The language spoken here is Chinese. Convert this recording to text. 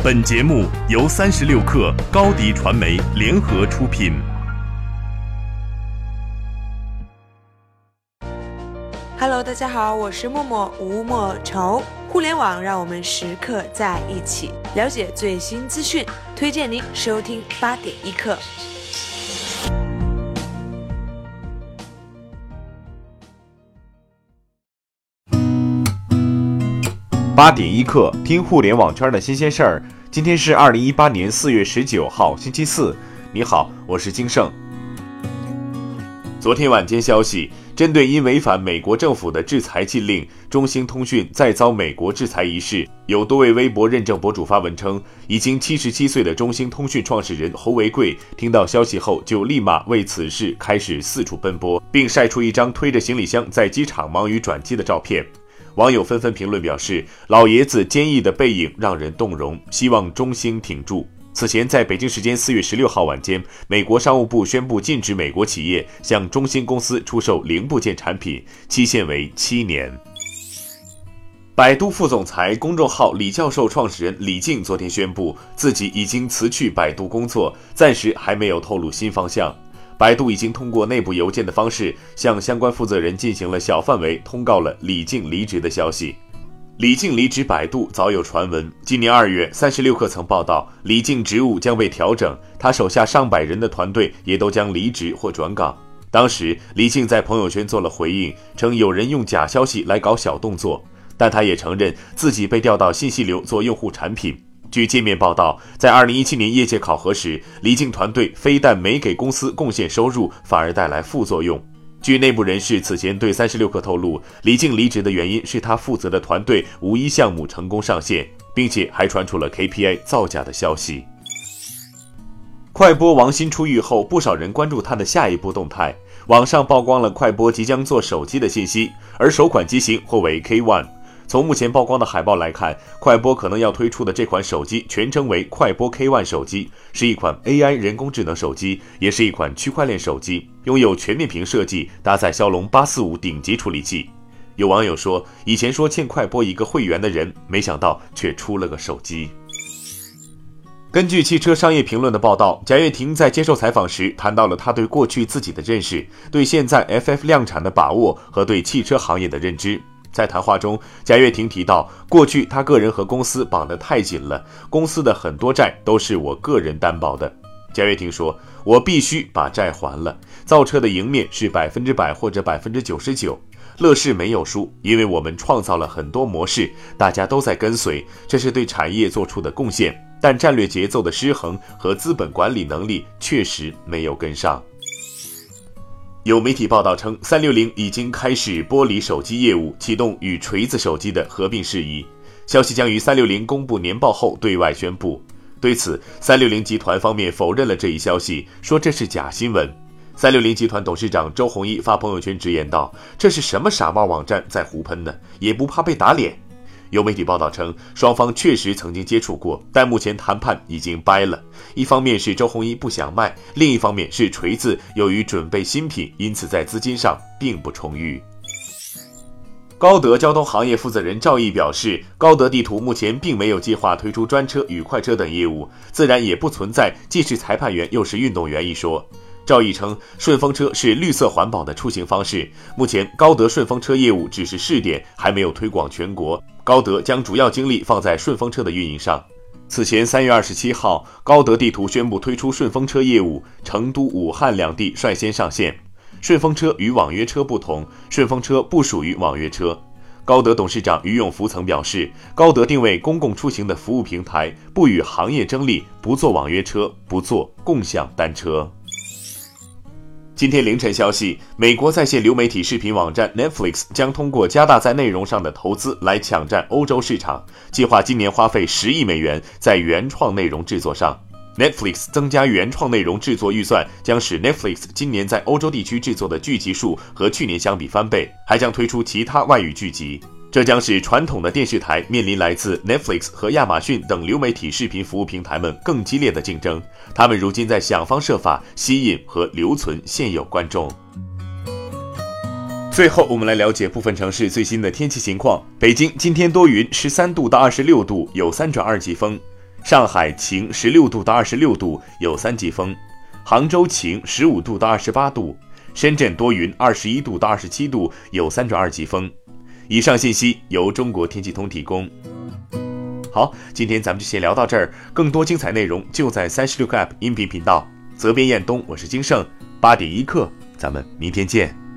本节目由三十六克高低传媒联合出品。Hello，大家好，我是默默吴莫愁。互联网让我们时刻在一起，了解最新资讯，推荐您收听八点一刻。八点一刻，听互联网圈的新鲜事儿。今天是二零一八年四月十九号，星期四。你好，我是金盛。昨天晚间消息，针对因违反美国政府的制裁禁令，中兴通讯再遭美国制裁一事，有多位微博认证博主发文称，已经七十七岁的中兴通讯创始人侯为贵听到消息后，就立马为此事开始四处奔波，并晒出一张推着行李箱在机场忙于转机的照片。网友纷纷评论表示：“老爷子坚毅的背影让人动容，希望中兴挺住。”此前，在北京时间四月十六号晚间，美国商务部宣布禁止美国企业向中兴公司出售零部件产品，期限为七年。百度副总裁、公众号“李教授”创始人李静昨天宣布，自己已经辞去百度工作，暂时还没有透露新方向。百度已经通过内部邮件的方式向相关负责人进行了小范围通告了李静离职的消息。李静离职百度早有传闻，今年二月，三十六氪曾报道李静职务将被调整，他手下上百人的团队也都将离职或转岗。当时李静在朋友圈做了回应，称有人用假消息来搞小动作，但他也承认自己被调到信息流做用户产品。据界面报道，在二零一七年业界考核时，李静团队非但没给公司贡献收入，反而带来副作用。据内部人士此前对三十六氪透露，李静离职的原因是他负责的团队无一项目成功上线，并且还传出了 KPI 造假的消息。快播王鑫出狱后，不少人关注他的下一步动态。网上曝光了快播即将做手机的信息，而首款机型或为 K One。从目前曝光的海报来看，快播可能要推出的这款手机全称为快播 K One 手机，是一款 AI 人工智能手机，也是一款区块链手机，拥有全面屏设计，搭载骁龙八四五顶级处理器。有网友说，以前说欠快播一个会员的人，没想到却出了个手机。根据汽车商业评论的报道，贾跃亭在接受采访时谈到了他对过去自己的认识，对现在 FF 量产的把握和对汽车行业的认知。在谈话中，贾跃亭提到，过去他个人和公司绑得太紧了，公司的很多债都是我个人担保的。贾跃亭说：“我必须把债还了。造车的赢面是百分之百或者百分之九十九，乐视没有输，因为我们创造了很多模式，大家都在跟随，这是对产业做出的贡献。但战略节奏的失衡和资本管理能力确实没有跟上。”有媒体报道称，三六零已经开始剥离手机业务，启动与锤子手机的合并事宜。消息将于三六零公布年报后对外宣布。对此，三六零集团方面否认了这一消息，说这是假新闻。三六零集团董事长周鸿祎发朋友圈直言道：“这是什么傻帽网站在胡喷呢？也不怕被打脸。”有媒体报道称，双方确实曾经接触过，但目前谈判已经掰了。一方面是周鸿祎不想卖，另一方面是锤子由于准备新品，因此在资金上并不充裕。高德交通行业负责人赵毅表示，高德地图目前并没有计划推出专车与快车等业务，自然也不存在既是裁判员又是运动员一说。赵毅称，顺风车是绿色环保的出行方式。目前，高德顺风车业务只是试点，还没有推广全国。高德将主要精力放在顺风车的运营上。此前，三月二十七号，高德地图宣布推出顺风车业务，成都、武汉两地率先上线。顺风车与网约车不同，顺风车不属于网约车。高德董事长于永福曾表示，高德定位公共出行的服务平台，不与行业争利，不做网约车，不做共享单车。今天凌晨消息，美国在线流媒体视频网站 Netflix 将通过加大在内容上的投资来抢占欧洲市场，计划今年花费十亿美元在原创内容制作上。Netflix 增加原创内容制作预算，将使 Netflix 今年在欧洲地区制作的剧集数和去年相比翻倍，还将推出其他外语剧集。这将使传统的电视台面临来自 Netflix 和亚马逊等流媒体视频服务平台们更激烈的竞争。他们如今在想方设法吸引和留存现有观众。最后，我们来了解部分城市最新的天气情况。北京今天多云，十三度到二十六度，有三转二级风。上海晴，十六度到二十六度，有三级风；杭州晴，十五度到二十八度；深圳多云，二十一度到二十七度，有三转二级风。以上信息由中国天气通提供。好，今天咱们就先聊到这儿，更多精彩内容就在三十六个 App 音频频道。责编：彦东，我是金盛，八点一刻，咱们明天见。